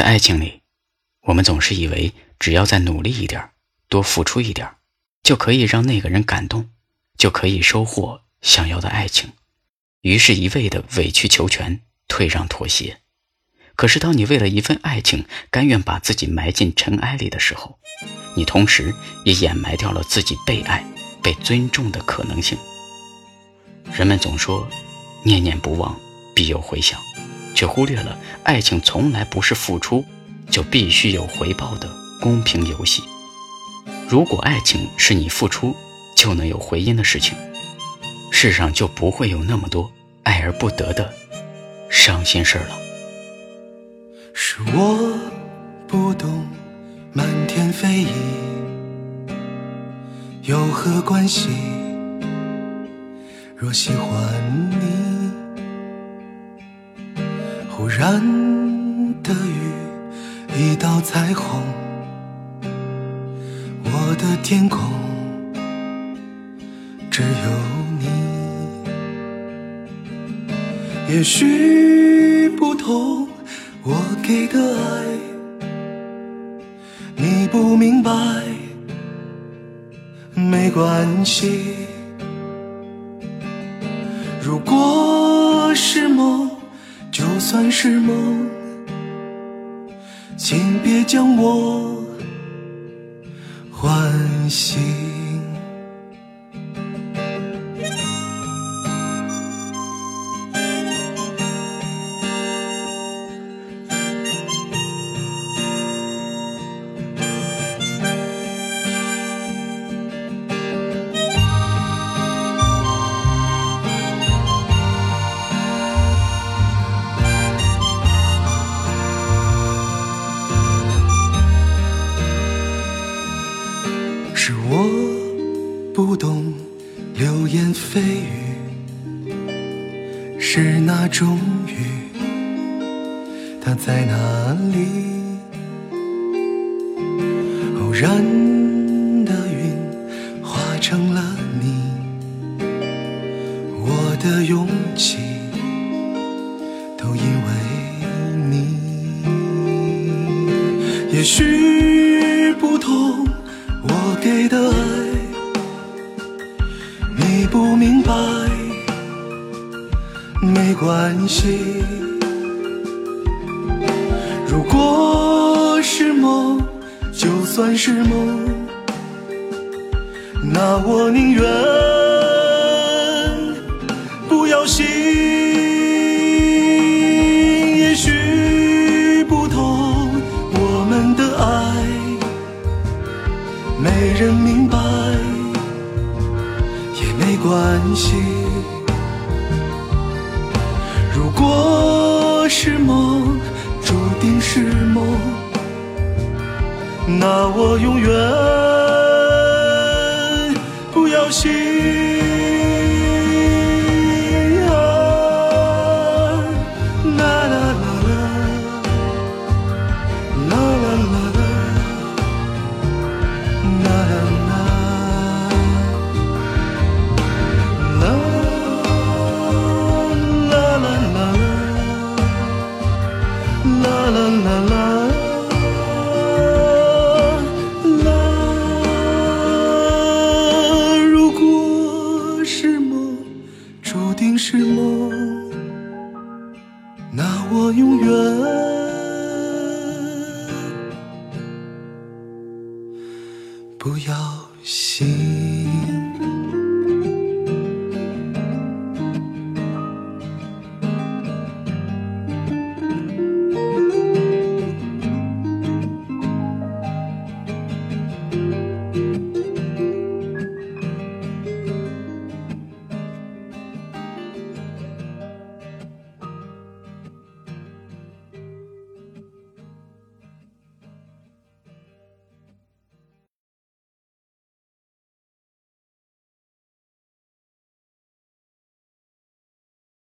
在爱情里，我们总是以为只要再努力一点，多付出一点，就可以让那个人感动，就可以收获想要的爱情，于是一味的委曲求全、退让妥协。可是，当你为了一份爱情甘愿把自己埋进尘埃里的时候，你同时也掩埋掉了自己被爱、被尊重的可能性。人们总说“念念不忘，必有回响”，却忽略了爱情从来不是付出就必须有回报的公平游戏。如果爱情是你付出就能有回音的事情，世上就不会有那么多爱而不得的伤心事儿了。是我不懂漫天飞蚁有何关系？若喜欢你，然的雨，一道彩虹，我的天空只有你。也许不同。我给的爱，你不明白，没关系。如果是梦，算是梦，请别将我唤醒。是我不懂流言蜚语是那种雨，它在哪里？偶然的云化成了你，我的勇气都因为你。也许你不明白，没关系。如果是梦，就算是梦，那我宁愿不要醒。也许不同，我们的爱，没人明白。关系，如果是梦，注定是梦，那我永远不要醒。那我永远